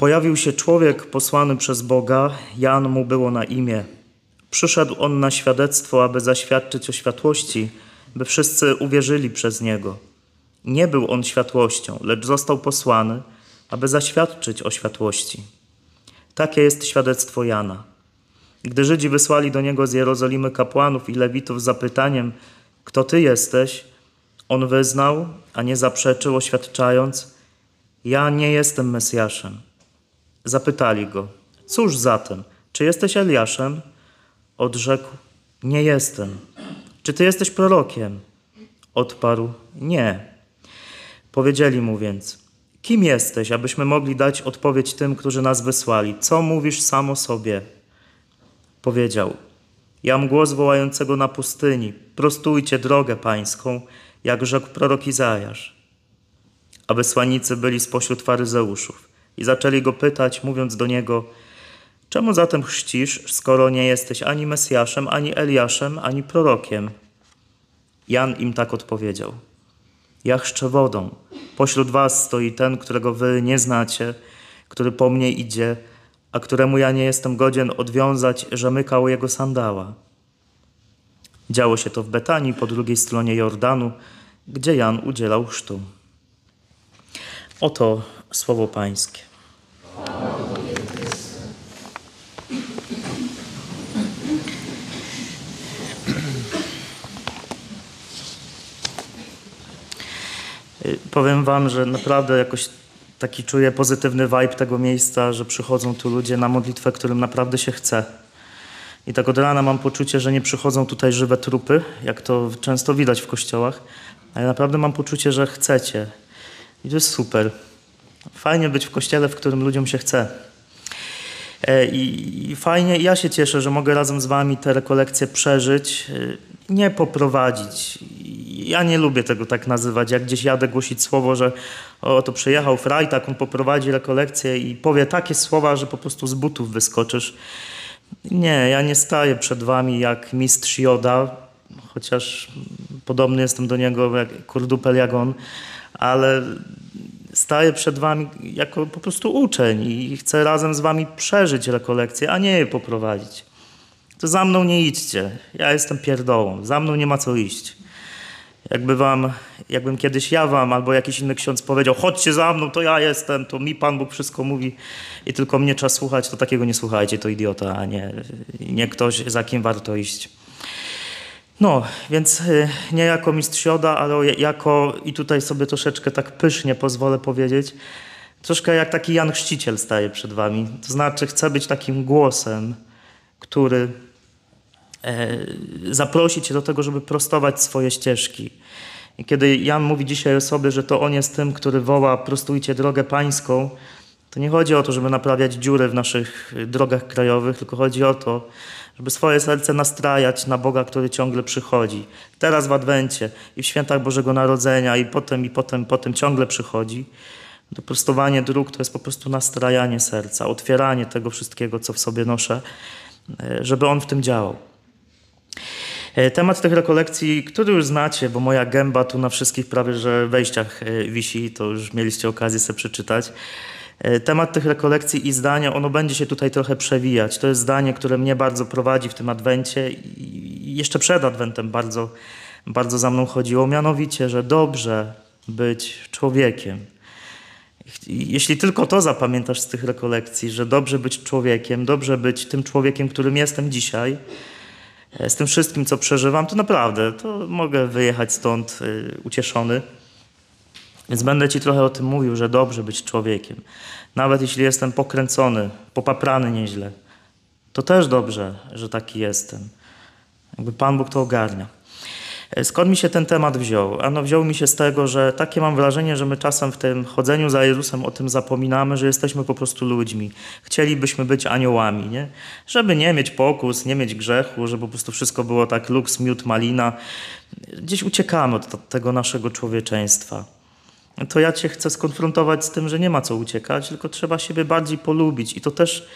Pojawił się człowiek posłany przez Boga, Jan mu było na imię. Przyszedł on na świadectwo, aby zaświadczyć o światłości, by wszyscy uwierzyli przez niego. Nie był on światłością, lecz został posłany, aby zaświadczyć o światłości. Takie jest świadectwo Jana. Gdy Żydzi wysłali do niego z Jerozolimy kapłanów i lewitów z zapytaniem, kto ty jesteś, on wyznał, a nie zaprzeczył, oświadczając, ja nie jestem Mesjaszem. Zapytali go, cóż zatem, czy jesteś Eliaszem? Odrzekł, nie jestem. Czy ty jesteś prorokiem? Odparł, nie. Powiedzieli mu więc, kim jesteś, abyśmy mogli dać odpowiedź tym, którzy nas wysłali? Co mówisz sam o sobie? Powiedział, jam głos wołającego na pustyni, prostujcie drogę pańską, jak rzekł prorok Izajasz. A wysłannicy byli spośród faryzeuszów i zaczęli go pytać, mówiąc do niego, czemu zatem chrzcisz, skoro nie jesteś ani Mesjaszem, ani Eliaszem, ani prorokiem? Jan im tak odpowiedział, ja chrzczę wodą, pośród was stoi ten, którego wy nie znacie, który po mnie idzie, a któremu ja nie jestem godzien odwiązać rzemykał jego sandała. Działo się to w Betanii po drugiej stronie Jordanu, gdzie Jan udzielał chrztu. Oto słowo Pańskie. Powiem Wam, że naprawdę jakoś taki czuję pozytywny vibe tego miejsca, że przychodzą tu ludzie na modlitwę, którym naprawdę się chce. I tak od rana mam poczucie, że nie przychodzą tutaj żywe trupy, jak to często widać w kościołach, ale naprawdę mam poczucie, że chcecie. I to jest super. Fajnie być w kościele, w którym ludziom się chce. E, I, fajnie, ja się cieszę, że mogę razem z Wami te rekolekcje przeżyć, e, nie poprowadzić. Ja nie lubię tego tak nazywać. Jak gdzieś jadę głosić słowo, że o, to przyjechał frajtak, on poprowadzi rekolekcję i powie takie słowa, że po prostu z butów wyskoczysz. Nie, ja nie staję przed Wami jak mistrz Joda, chociaż podobny jestem do niego jak kurdupel jak ale staję przed wami jako po prostu uczeń i chcę razem z wami przeżyć rekolekcję, a nie je poprowadzić. To za mną nie idźcie. Ja jestem pierdołą. Za mną nie ma co iść. Jakby wam, jakbym kiedyś ja wam albo jakiś inny ksiądz powiedział, chodźcie za mną, to ja jestem, to mi Pan Bóg wszystko mówi i tylko mnie trzeba słuchać, to takiego nie słuchajcie, to idiota, a nie, nie ktoś, za kim warto iść. No, więc y, nie jako mistrz joda, ale jako, i tutaj sobie troszeczkę tak pysznie pozwolę powiedzieć, troszkę jak taki Jan Chrzciciel staje przed wami. To znaczy chcę być takim głosem, który e, zaprosi cię do tego, żeby prostować swoje ścieżki. I kiedy Jan mówi dzisiaj sobie, że to on jest tym, który woła prostujcie drogę pańską, to nie chodzi o to, żeby naprawiać dziury w naszych drogach krajowych, tylko chodzi o to, żeby swoje serce nastrajać na Boga, który ciągle przychodzi. Teraz w Adwencie i w świętach Bożego Narodzenia i potem, i potem, potem ciągle przychodzi. Doprostowanie dróg to jest po prostu nastrajanie serca, otwieranie tego wszystkiego, co w sobie noszę, e, żeby On w tym działał. E, temat tych rekolekcji, który już znacie, bo moja gęba tu na wszystkich prawie że wejściach e, wisi, to już mieliście okazję sobie przeczytać. E, temat tych rekolekcji i zdania, ono będzie się tutaj trochę przewijać. To jest zdanie, które mnie bardzo prowadzi w tym adwencie i jeszcze przed adwentem bardzo, bardzo za mną chodziło. Mianowicie, że dobrze być człowiekiem. Jeśli tylko to zapamiętasz z tych rekolekcji, że dobrze być człowiekiem, dobrze być tym człowiekiem, którym jestem dzisiaj, z tym wszystkim, co przeżywam, to naprawdę, to mogę wyjechać stąd e, ucieszony. Więc będę Ci trochę o tym mówił, że dobrze być człowiekiem. Nawet jeśli jestem pokręcony, popaprany nieźle, to też dobrze, że taki jestem. Jakby Pan Bóg to ogarnia. E, skąd mi się ten temat wziął? Ano wziął mi się z tego, że takie mam wrażenie, że my czasem w tym chodzeniu za Jezusem o tym zapominamy, że jesteśmy po prostu ludźmi. Chcielibyśmy być aniołami, nie? Żeby nie mieć pokus, nie mieć grzechu, żeby po prostu wszystko było tak luks, miód, malina. Gdzieś uciekamy od tego naszego człowieczeństwa to ja Cię chcę skonfrontować z tym, że nie ma co uciekać, tylko trzeba siebie bardziej polubić. I to też,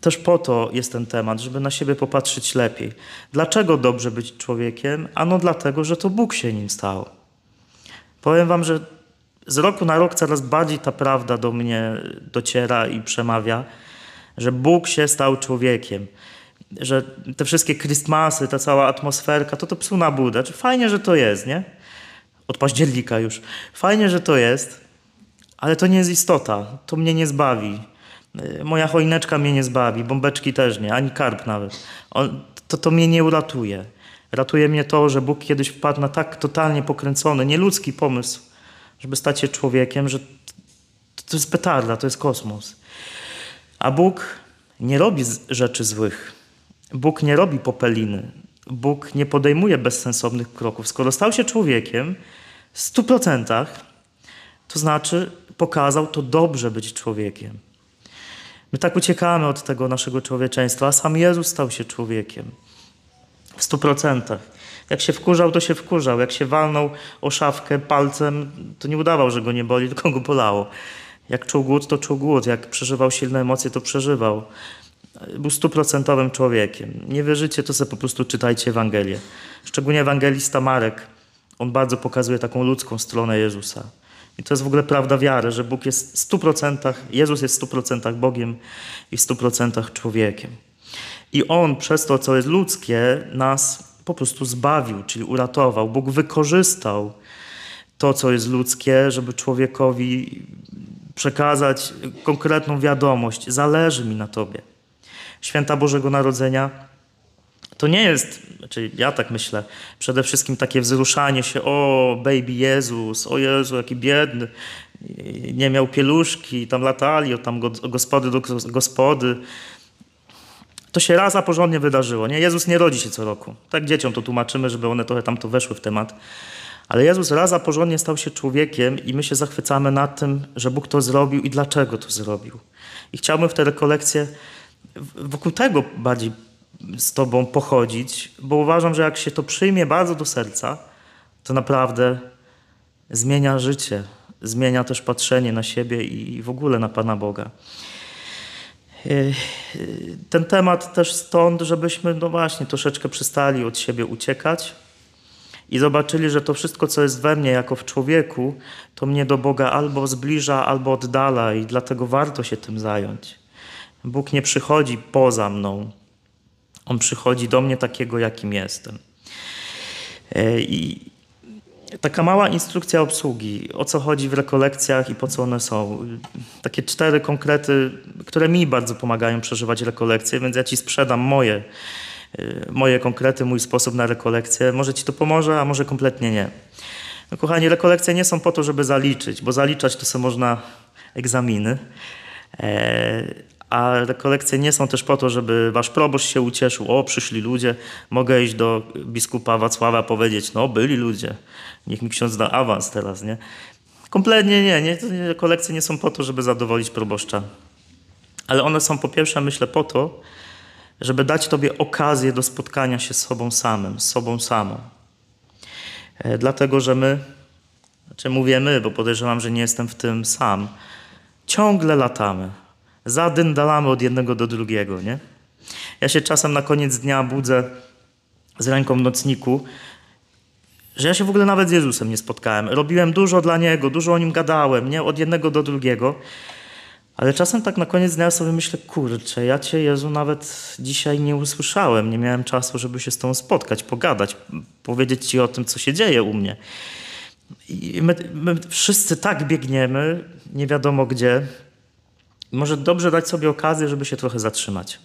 też po to jest ten temat, żeby na siebie popatrzeć lepiej. Dlaczego dobrze być człowiekiem? Ano dlatego, że to Bóg się nim stał. Powiem Wam, że z roku na rok coraz bardziej ta prawda do mnie dociera i przemawia, że Bóg się stał człowiekiem. Że te wszystkie Christmasy, ta cała atmosferka, to to psu na budę. Fajnie, że to jest, nie? Od października już. Fajnie, że to jest, ale to nie jest istota. To mnie nie zbawi. Moja choineczka mnie nie zbawi, bombeczki też nie, ani karp nawet. On, to, to mnie nie uratuje. Ratuje mnie to, że Bóg kiedyś wpadł na tak totalnie pokręcony, nieludzki pomysł, żeby stać się człowiekiem, że to, to jest petarda, to jest kosmos. A Bóg nie robi rzeczy złych. Bóg nie robi popeliny. Bóg nie podejmuje bezsensownych kroków. Skoro stał się człowiekiem w stu procentach, to znaczy pokazał to dobrze być człowiekiem. My tak uciekamy od tego naszego człowieczeństwa, a sam Jezus stał się człowiekiem. W stu procentach. Jak się wkurzał, to się wkurzał. Jak się walnął o szafkę palcem, to nie udawał, że go nie boli, tylko go bolało. Jak czuł głód, to czuł głód. Jak przeżywał silne emocje, to przeżywał. Był stuprocentowym człowiekiem. Nie wierzycie, to sobie po prostu czytajcie Ewangelię. Szczególnie ewangelista Marek. On bardzo pokazuje taką ludzką stronę Jezusa. I to jest w ogóle prawda wiary, że Bóg jest w 100%, Jezus jest w 100% Bogiem i w 100% człowiekiem. I On przez to, co jest ludzkie, nas po prostu zbawił, czyli uratował. Bóg wykorzystał to, co jest ludzkie, żeby człowiekowi przekazać konkretną wiadomość. Zależy mi na Tobie. Święta Bożego Narodzenia to nie jest, znaczy ja tak myślę, przede wszystkim takie wzruszanie się, o baby Jezus, o Jezu, jaki biedny, nie miał pieluszki, tam latali, o tam gospody do gospody. To się raz a porządnie wydarzyło. Nie? Jezus nie rodzi się co roku. Tak dzieciom to tłumaczymy, żeby one trochę tam to weszły w temat. Ale Jezus raz a porządnie stał się człowiekiem i my się zachwycamy nad tym, że Bóg to zrobił i dlaczego to zrobił. I chciałbym w rekolekcje wokół tego bardziej z Tobą pochodzić, bo uważam, że jak się to przyjmie bardzo do serca, to naprawdę zmienia życie, zmienia też patrzenie na siebie i w ogóle na Pana Boga. E, ten temat też stąd, żebyśmy, no właśnie, troszeczkę przestali od siebie uciekać i zobaczyli, że to wszystko, co jest we mnie jako w człowieku, to mnie do Boga albo zbliża, albo oddala i dlatego warto się tym zająć. Bóg nie przychodzi poza mną, on przychodzi do mnie takiego, jakim jestem. E, I taka mała instrukcja obsługi, o co chodzi w rekolekcjach i po co one są. Takie cztery konkrety, które mi bardzo pomagają przeżywać rekolekcje, więc ja ci sprzedam moje, e, moje konkrety, mój sposób na rekolekcję. Może ci to pomoże, a może kompletnie nie. No, kochani, rekolekcje nie są po to, żeby zaliczyć, bo zaliczać to są można egzaminy. E, a rekolekcje nie są też po to, żeby wasz proboszcz się ucieszył, o przyszli ludzie, mogę iść do biskupa Wacława powiedzieć, no byli ludzie, niech mi ksiądz da awans teraz, nie? Kompletnie nie, nie, rekolekcje nie są po to, żeby zadowolić proboszcza. Ale one są po pierwsze, myślę, po to, żeby dać tobie okazję do spotkania się z sobą samym, z sobą samą. E, dlatego, że my, znaczy mówię my, bo podejrzewam, że nie jestem w tym sam, ciągle latamy zadyndalamy od jednego do drugiego, nie? Ja się czasem na koniec dnia budzę z ręką w nocniku, że ja się w ogóle nawet z Jezusem nie spotkałem. Robiłem dużo dla Niego, dużo o Nim gadałem, nie? Od jednego do drugiego. Ale czasem tak na koniec dnia sobie myślę, kurczę, ja Cię Jezu nawet dzisiaj nie usłyszałem, nie miałem czasu, żeby się z Tobą spotkać, pogadać, powiedzieć Ci o tym, co się dzieje u mnie. I my, my wszyscy tak biegniemy, nie wiadomo gdzie, może dobrze dać sobie okazję, żeby się trochę zatrzymać.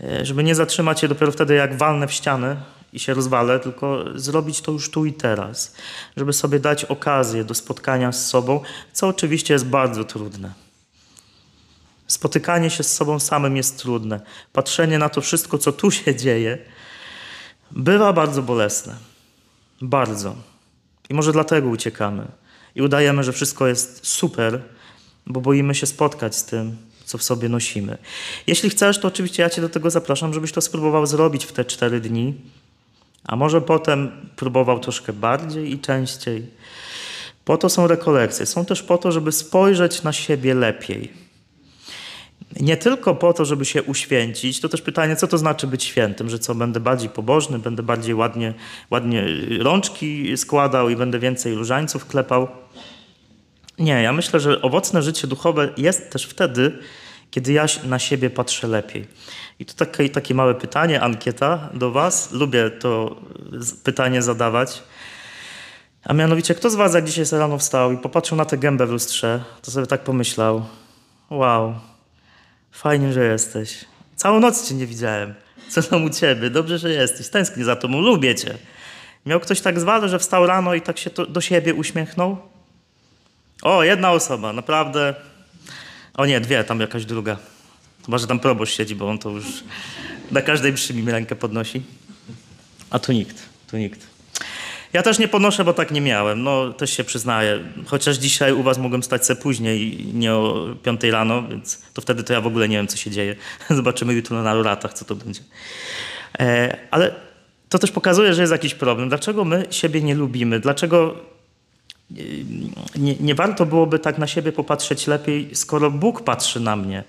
E, żeby nie zatrzymać się dopiero wtedy, jak walnę w ścianę i się rozwalę, tylko zrobić to już tu i teraz. Żeby sobie dać okazję do spotkania z sobą, co oczywiście jest bardzo trudne. Spotykanie się z sobą samym jest trudne. Patrzenie na to wszystko, co tu się dzieje, bywa bardzo bolesne. Bardzo. I może dlatego uciekamy. I udajemy, że wszystko jest super, bo boimy się spotkać z tym, co w sobie nosimy. Jeśli chcesz, to oczywiście ja Cię do tego zapraszam, żebyś to spróbował zrobić w te cztery dni, a może potem próbował troszkę bardziej i częściej. Po to są rekolekcje. Są też po to, żeby spojrzeć na siebie lepiej. Nie tylko po to, żeby się uświęcić, to też pytanie, co to znaczy być świętym, że co, będę bardziej pobożny, będę bardziej ładnie, ładnie rączki składał i będę więcej różańców klepał. Nie, ja myślę, że owocne życie duchowe jest też wtedy, kiedy ja na siebie patrzę lepiej. I tu takie, takie małe pytanie, ankieta do Was. Lubię to pytanie zadawać. A mianowicie, kto z Was, jak dzisiaj rano wstał i popatrzył na tę gębę w lustrze, to sobie tak pomyślał: Wow, fajnie, że jesteś. Całą noc Cię nie widziałem. Co tam u Ciebie? Dobrze, że jesteś. Tęsknię za Tobą, lubię Cię. Miał ktoś tak zwany, że wstał rano i tak się do siebie uśmiechnął? O, jedna osoba, naprawdę. O nie, dwie, tam jakaś druga. Chyba, że tam proboszcz siedzi, bo on to już na każdej przy mi rękę podnosi. A tu nikt, tu nikt. Ja też nie podnoszę, bo tak nie miałem. No, też się przyznaję. Chociaż dzisiaj u was mogłem stać se później, nie o piątej rano, więc to wtedy to ja w ogóle nie wiem, co się dzieje. Zobaczymy jutro na laureatach, co to będzie. E, ale to też pokazuje, że jest jakiś problem. Dlaczego my siebie nie lubimy? Dlaczego nie, nie, warto byłoby tak na siebie popatrzeć lepiej, skoro Bóg patrzy na mnie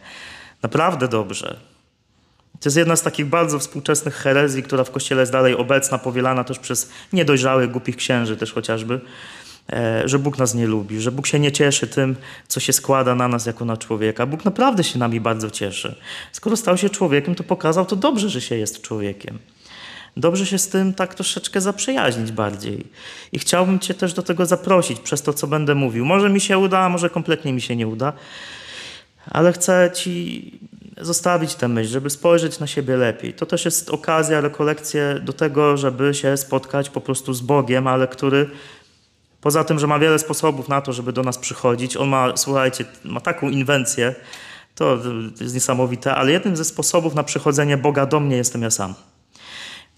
naprawdę dobrze. To jest jedna z takich bardzo współczesnych herezji, która w Kościele jest dalej obecna, powielana też przez niedojrzałych, głupich księży też chociażby, e, że Bóg nas nie lubi, że Bóg się nie cieszy tym, co się składa na nas jako na człowieka. Bóg naprawdę się nami bardzo cieszy. Skoro stał się człowiekiem, to pokazał to dobrze, że się jest człowiekiem dobrze się z tym tak troszeczkę zaprzyjaźnić bardziej. I chciałbym Cię też do tego zaprosić przez to, co będę mówił. Może mi się uda, może kompletnie mi się nie uda, ale chcę Ci zostawić tę myśl, żeby spojrzeć na siebie lepiej. To też jest okazja, rekolekcje do tego, żeby się spotkać po prostu z Bogiem, ale który poza tym, że ma wiele sposobów na to, żeby do nas przychodzić, on ma, słuchajcie, ma taką inwencję, to jest niesamowite, ale jednym ze sposobów na przychodzenie Boga do mnie jestem ja sam.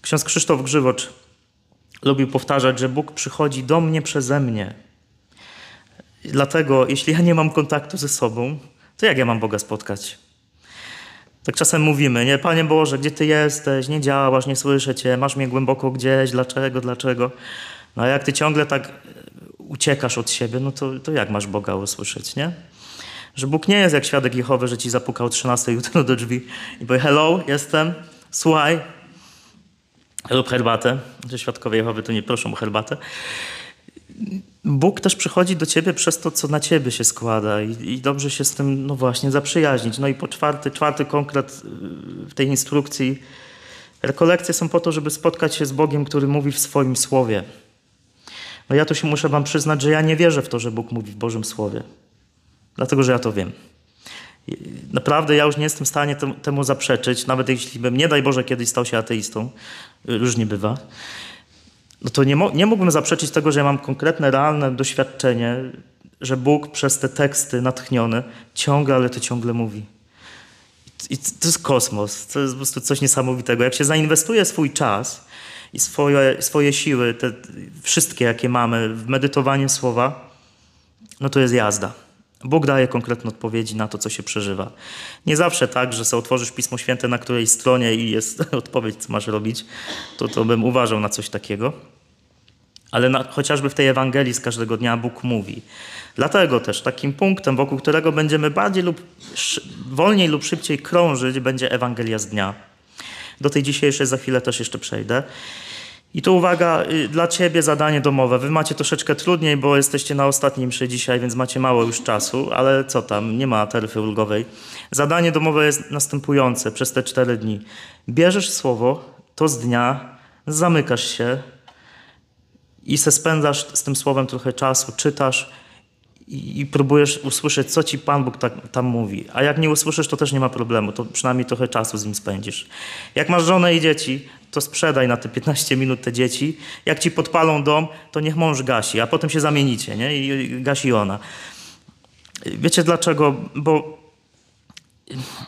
Ksiądz Krzysztof Grzywocz lubił powtarzać, że Bóg przychodzi do mnie przeze mnie. Dlatego, jeśli ja nie mam kontaktu ze sobą, to jak ja mam Boga spotkać? Tak czasem mówimy, nie? Panie Boże, gdzie Ty jesteś? Nie działasz, nie słyszę Cię, masz mnie głęboko gdzieś, dlaczego, dlaczego? No a jak Ty ciągle tak uciekasz od siebie, no to, to jak masz Boga usłyszeć, nie? Że Bóg nie jest jak świadek Jehowy, że Ci zapukał 13 jutro do drzwi i powie, hello, jestem, słuchaj, lub herbatę, że świadkowie Jehowy to nie proszą o herbatę. Bóg też przychodzi do ciebie przez to, co na ciebie się składa i, i, dobrze się z tym, no właśnie, zaprzyjaźnić. No i po czwarty, czwarty konkret y, w tej instrukcji. Rekolekcje są po to, żeby spotkać się z Bogiem, który mówi w swoim słowie. No ja to się muszę wam przyznać, że ja nie wierzę w to, że Bóg mówi w Bożym Słowie. Dlatego, że ja to wiem. Naprawdę ja już nie jestem w stanie temu zaprzeczyć, nawet jeśli bym, nie daj Boże, kiedyś stał się ateistą, różnie bywa, no to nie, mo nie mógłbym zaprzeczyć tego, że ja mam konkretne, realne doświadczenie, że Bóg przez te teksty natchnione ciągle, ale to ciągle mówi. I to jest kosmos, to jest po prostu coś niesamowitego. Jak się zainwestuje swój czas i swoje, swoje siły, te wszystkie, jakie mamy w medytowanie słowa, no to jest jazda. Bóg daje konkretne odpowiedzi na to, co się przeżywa. Nie zawsze tak, że sobie otworzysz Pismo Święte na której stronie i jest odpowiedź, co masz robić. To, to bym uważał na coś takiego. Ale na, chociażby w tej Ewangelii z każdego dnia Bóg mówi. Dlatego też takim punktem, wokół którego będziemy bardziej lub wolniej lub szybciej krążyć, będzie Ewangelia z dnia. Do tej dzisiejszej za chwilę też jeszcze przejdę. I tu uwaga, y, dla Ciebie zadanie domowe. Wy macie troszeczkę trudniej, bo jesteście na ostatnim mszy dzisiaj, więc macie mało już czasu, ale co tam, nie ma taryfy ulgowej. Zadanie domowe jest następujące przez te cztery dni. Bierzesz słowo, to z dnia, zamykasz się i se spędzasz z tym słowem trochę czasu, czytasz i, próbujesz usłyszeć, co Ci Pan Bóg tak, tam mówi. A jak nie usłyszysz, to też nie ma problemu, to przynajmniej trochę czasu z nim spędzisz. Jak masz żonę i dzieci, to sprzedaj na te 15 minut te dzieci. Jak ci podpalą dom, to niech mąż gasi, a potem się zamienicie, nie? I gasi ona. Wiecie dlaczego? Bo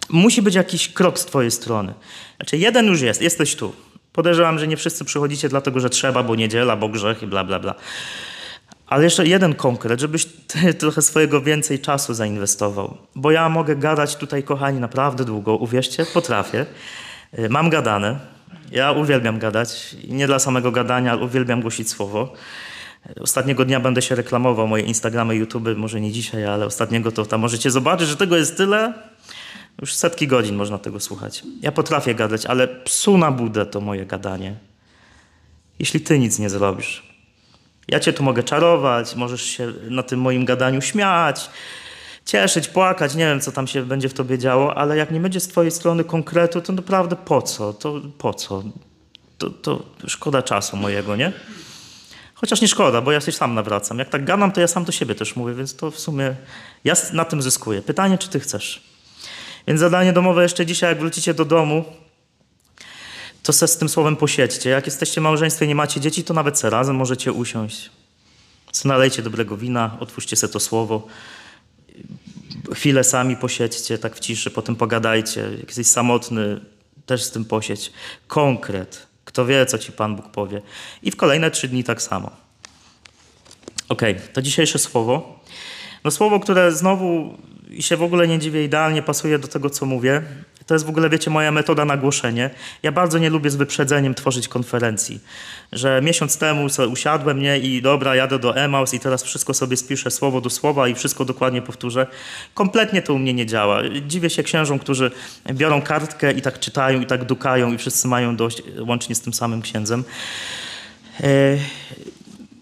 musi być jakiś krok z twojej strony. Znaczy, jeden już jest, jesteś tu. Podejrzewam, że nie wszyscy przychodzicie dlatego, że trzeba, bo niedziela, bo grzech i bla, bla, bla. Ale jeszcze jeden konkret, żebyś trochę swojego więcej czasu zainwestował. Bo ja mogę gadać tutaj, kochani, naprawdę długo. Uwierzcie, potrafię. Mam gadane, ja uwielbiam gadać nie dla samego gadania, ale uwielbiam głosić słowo. Ostatniego dnia będę się reklamował, moje Instagramy, YouTube, może nie dzisiaj, ale ostatniego to tam możecie zobaczyć, że tego jest tyle. Już setki godzin można tego słuchać. Ja potrafię gadać, ale psu na budę to moje gadanie. Jeśli ty nic nie zrobisz. Ja cię tu mogę czarować, możesz się na tym moim gadaniu śmiać, cieszyć, płakać, nie wiem, co tam się będzie w tobie działo, ale jak nie będzie z twojej strony konkretu, to naprawdę po co? To po co? To, to szkoda czasu mojego, nie? Chociaż nie szkoda, bo ja się sam nawracam. Jak tak gadam, to ja sam do siebie też mówię, więc to w sumie ja na tym zyskuję. Pytanie, czy ty chcesz? Więc zadanie domowe jeszcze dzisiaj, jak wrócicie do domu, to se z tym słowem posiedźcie. Jak jesteście małżeństwie i nie macie dzieci, to nawet se razem możecie usiąść. Nalejcie dobrego wina, otwórzcie se to słowo. Chwilę sami posiedźcie, tak w ciszy, potem pogadajcie. Jak jesteś samotny, też z tym posiedź. Konkret. Kto wie, co ci Pan Bóg powie. I w kolejne trzy dni tak samo. Ok, to dzisiejsze słowo. No słowo, które znowu i się w ogóle nie dziwię, idealnie pasuje do tego, co mówię. To jest w ogóle, wiecie, moja metoda na głoszenie. Ja bardzo nie lubię z wyprzedzeniem tworzyć konferencji. Że miesiąc temu usiadłem nie i dobra, jadę do Emaus i teraz wszystko sobie spiszę słowo do słowa i wszystko dokładnie powtórzę. Kompletnie to u mnie nie działa. Dziwię się księżom, którzy biorą kartkę i tak czytają i tak dukają i wszyscy mają dość, łącznie z tym samym księdzem.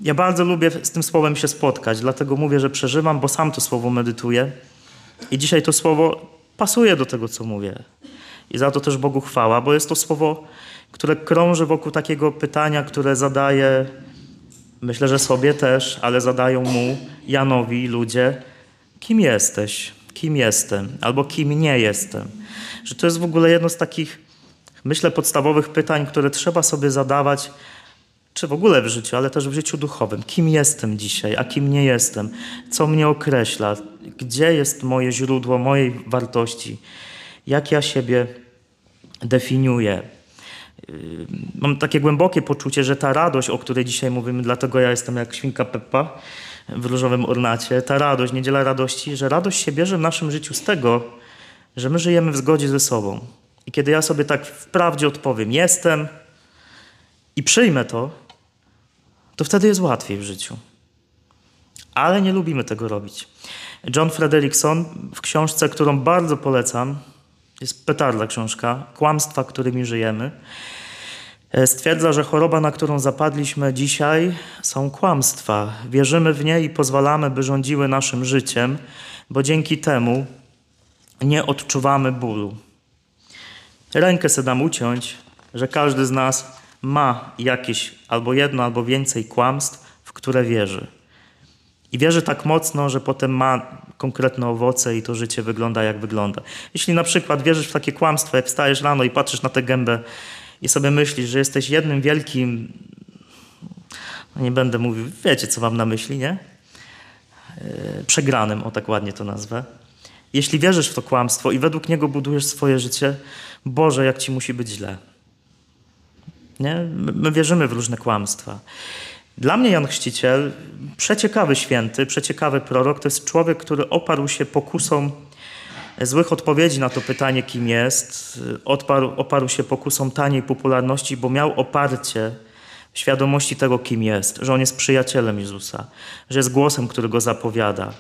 Ja bardzo lubię z tym słowem się spotkać, dlatego mówię, że przeżywam, bo sam to słowo medytuję. I dzisiaj to słowo pasuje do tego, co mówię. I za to też Bogu chwała, bo jest to słowo, które krąży wokół takiego pytania, które zadaje, myślę, że sobie też, ale zadają mu, Janowi, ludzie, kim jesteś, kim jestem, albo kim nie jestem. Że to jest w ogóle jedno z takich, myślę, podstawowych pytań, które trzeba sobie zadawać, czy w ogóle w życiu, ale też w życiu duchowym. Kim jestem dzisiaj, a kim nie jestem? Co mnie określa? Gdzie jest moje źródło mojej wartości? Jak ja siebie definiuję? Yy, mam takie głębokie poczucie, że ta radość, o której dzisiaj mówimy, dlatego ja jestem jak świnka Peppa w różowym ornacie, ta radość, niedziela radości, że radość się bierze w naszym życiu z tego, że my żyjemy w zgodzie ze sobą. I kiedy ja sobie tak wprawdzie odpowiem, jestem i przyjmę to, to wtedy jest łatwiej w życiu. Ale nie lubimy tego robić. John Frederickson w książce, którą bardzo polecam, jest petarda książka, Kłamstwa, którymi żyjemy, e, stwierdza, że choroba, na którą zapadliśmy dzisiaj, są kłamstwa. Wierzymy w nie i pozwalamy, by rządziły naszym życiem, bo dzięki temu nie odczuwamy bólu. Rękę se dam uciąć, że każdy z nas ma jakieś albo jedno, albo więcej kłamstw, w które wierzy. I wierzy tak mocno, że potem ma konkretne owoce i to życie wygląda jak wygląda. Jeśli na przykład wierzysz w takie kłamstwo, jak wstajesz rano i patrzysz na tę gębę i sobie myślisz, że jesteś jednym wielkim, no nie będę mówił, wiecie co mam na myśli, nie? E, przegranym, o tak ładnie to nazwę. Jeśli wierzysz w to kłamstwo i według niego budujesz swoje życie, Boże, jak ci musi być źle. Nie? My wierzymy w różne kłamstwa. Dla mnie Jan Chrzciciel, przeciekawy święty, przeciekawy prorok, to jest człowiek, który oparł się pokusom złych odpowiedzi na to pytanie, kim jest. Oparł, oparł się pokusom taniej popularności, bo miał oparcie w świadomości tego, kim jest, że on jest przyjacielem Jezusa, że jest głosem, który go zapowiada,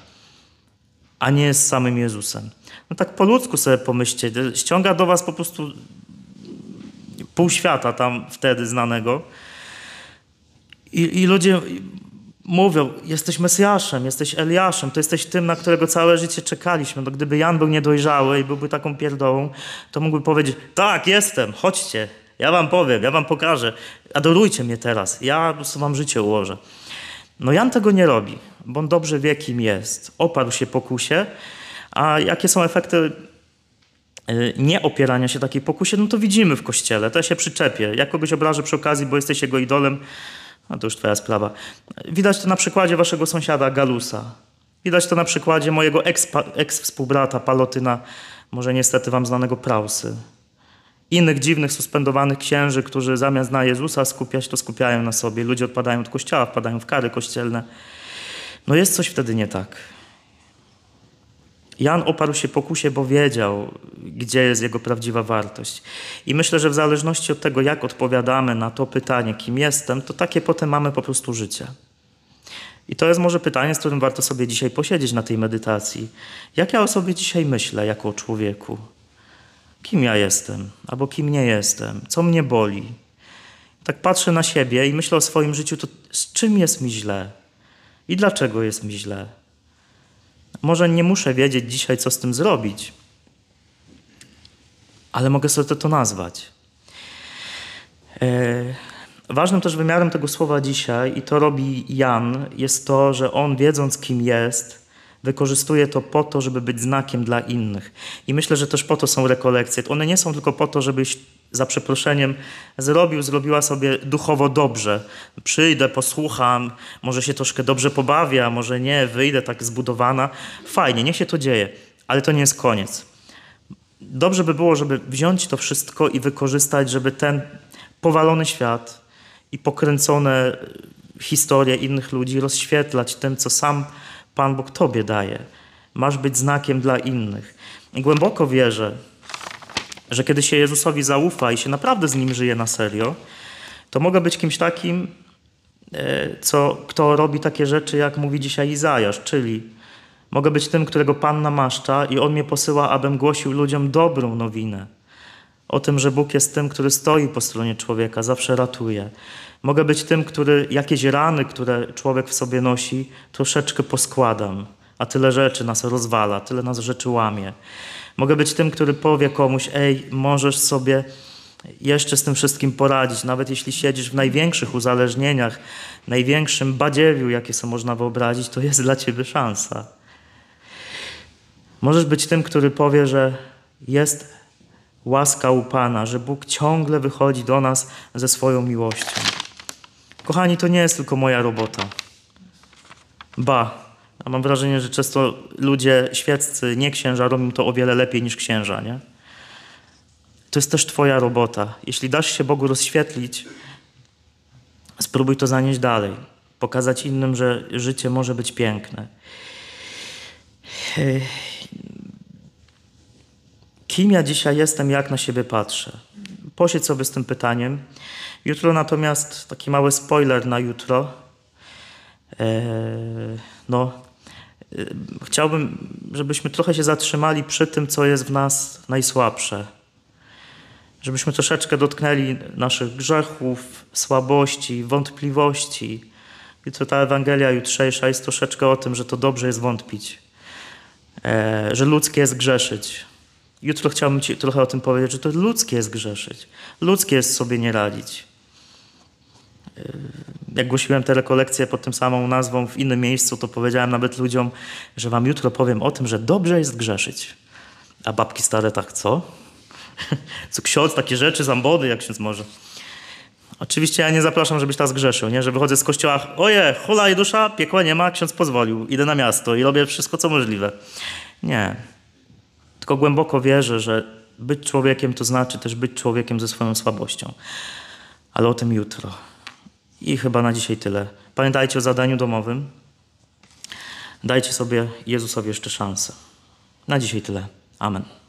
a nie jest samym Jezusem. No tak po ludzku sobie pomyślcie, ściąga do was po prostu pół świata tam wtedy znanego. I, I, ludzie mówią, jesteś Mesjaszem, jesteś Eliaszem, to jesteś tym, na którego całe życie czekaliśmy. No, gdyby Jan był niedojrzały i byłby taką pierdołą, to mógłby powiedzieć, tak, jestem, chodźcie, ja wam powiem, ja wam pokażę, adorujcie mnie teraz, ja po prostu wam życie ułożę. No Jan tego nie robi, bo on dobrze wie, kim jest. Oparł się pokusie, a jakie są efekty nie opierania się takiej pokusie, no to widzimy w kościele. To ja się przyczepię. Jak kogoś obrażę przy okazji, bo jesteś jego idolem, no to już twoja sprawa. Widać to na przykładzie waszego sąsiada Galusa. Widać to na przykładzie mojego eks-współbrata Palotyna, może niestety wam znanego Prausy. Innych dziwnych, suspendowanych księży, którzy zamiast na Jezusa skupiać, to skupiają na sobie. Ludzie odpadają od kościoła, wpadają w kary kościelne. No jest coś wtedy nie tak. Jan oparł się pokusie, bo wiedział, gdzie jest jego prawdziwa wartość. I myślę, że w zależności od tego, jak odpowiadamy na to pytanie, kim jestem, to takie potem mamy po prostu życie. I to jest może pytanie, z którym warto sobie dzisiaj posiedzieć na tej medytacji. Jak ja o sobie dzisiaj myślę jako o człowieku? Kim ja jestem, albo kim nie jestem? Co mnie boli? tak patrzę na siebie i myślę o swoim życiu, to z czym jest mi źle? I dlaczego jest mi źle? Może nie muszę wiedzieć dzisiaj, co z tym zrobić, ale mogę sobie to, nazwać. E, Ważnym też wymiarem tego słowa dzisiaj, i to robi Jan, jest to, że on, wiedząc kim jest, wykorzystuje to po to, żeby być znakiem dla innych. I myślę, że też po to są rekolekcje. One nie są tylko po to, żebyś za przeproszeniem zrobił, zrobiła sobie duchowo dobrze. Przyjdę, posłucham, może się troszkę dobrze pobawię, a może nie, wyjdę tak zbudowana. Fajnie, niech się to dzieje, ale to nie jest koniec. Dobrze by było, żeby wziąć to wszystko i wykorzystać, żeby ten powalony świat i pokręcone historie innych ludzi rozświetlać tym, co sam Pan Bóg Tobie daje. Masz być znakiem dla innych. Głęboko wierzę, że kiedy się Jezusowi zaufa i się naprawdę z Nim żyje na serio, to mogę być kimś takim, e, co, kto robi takie rzeczy, jak mówi dzisiaj Izajasz, czyli mogę być tym, którego Pan namaszcza i On mnie posyła, abym głosił ludziom dobrą nowinę. O tym, że Bóg jest tym, który stoi po stronie człowieka, zawsze ratuje. Mogę być tym, który jakieś rany, które człowiek w sobie nosi, troszeczkę poskładam, a tyle rzeczy nas rozwala, tyle nas rzeczy łamie. Mogę być tym, który powie komuś, ej, możesz sobie jeszcze z tym wszystkim poradzić, nawet jeśli siedzisz w największych uzależnieniach, największym badziewiu, jakie sobie można wyobrazić, to jest dla ciebie szansa. Możesz być tym, który powie, że jest łaska u Pana, że Bóg ciągle wychodzi do nas ze swoją miłością. Kochani, to nie jest tylko moja robota. Ba, a mam wrażenie, że często ludzie świeccy, nie księża, robią to o wiele lepiej niż księża, nie? To jest też Twoja robota. Jeśli dasz się Bogu rozświetlić, spróbuj to zanieść dalej. Pokazać innym, że życie może być piękne. Kim ja dzisiaj jestem, jak na siebie patrzę? Posiedź sobie z tym pytaniem. Jutro natomiast taki mały spoiler na jutro. Eee, no, e, chciałbym, żebyśmy trochę się zatrzymali przy tym, co jest w nas najsłabsze. Żebyśmy troszeczkę dotknęli naszych grzechów, słabości, wątpliwości. Jutro ta Ewangelia jutrzejsza jest troszeczkę o tym, że to dobrze jest wątpić. Eee, że ludzkie jest grzeszyć Jutro chciałbym Ci trochę o tym powiedzieć, że to ludzkie jest grzeszyć. Ludzkie jest sobie nie radzić. Yy, jak głosiłem te rekolekcje pod tym samą nazwą w innym miejscu, to powiedziałem nawet ludziom, że wam jutro powiem o tym, że dobrze jest grzeszyć. A babki stare tak, co? Co ksiądz, takie rzeczy, zambody, jak ksiądz może. Oczywiście ja nie zapraszam, żebyś teraz zgrzeszył, nie? Że wychodzę z kościoła, oje, hula i dusza, piekła nie ma, ksiądz pozwolił, idę na miasto i robię wszystko, co możliwe. Nie. Tylko głęboko wierzę, że być człowiekiem to znaczy też być człowiekiem ze swoją słabością. Ale o tym jutro. I chyba na dzisiaj tyle. Pamiętajcie o zadaniu domowym. Dajcie sobie Jezusowi jeszcze szansę. Na dzisiaj tyle. Amen.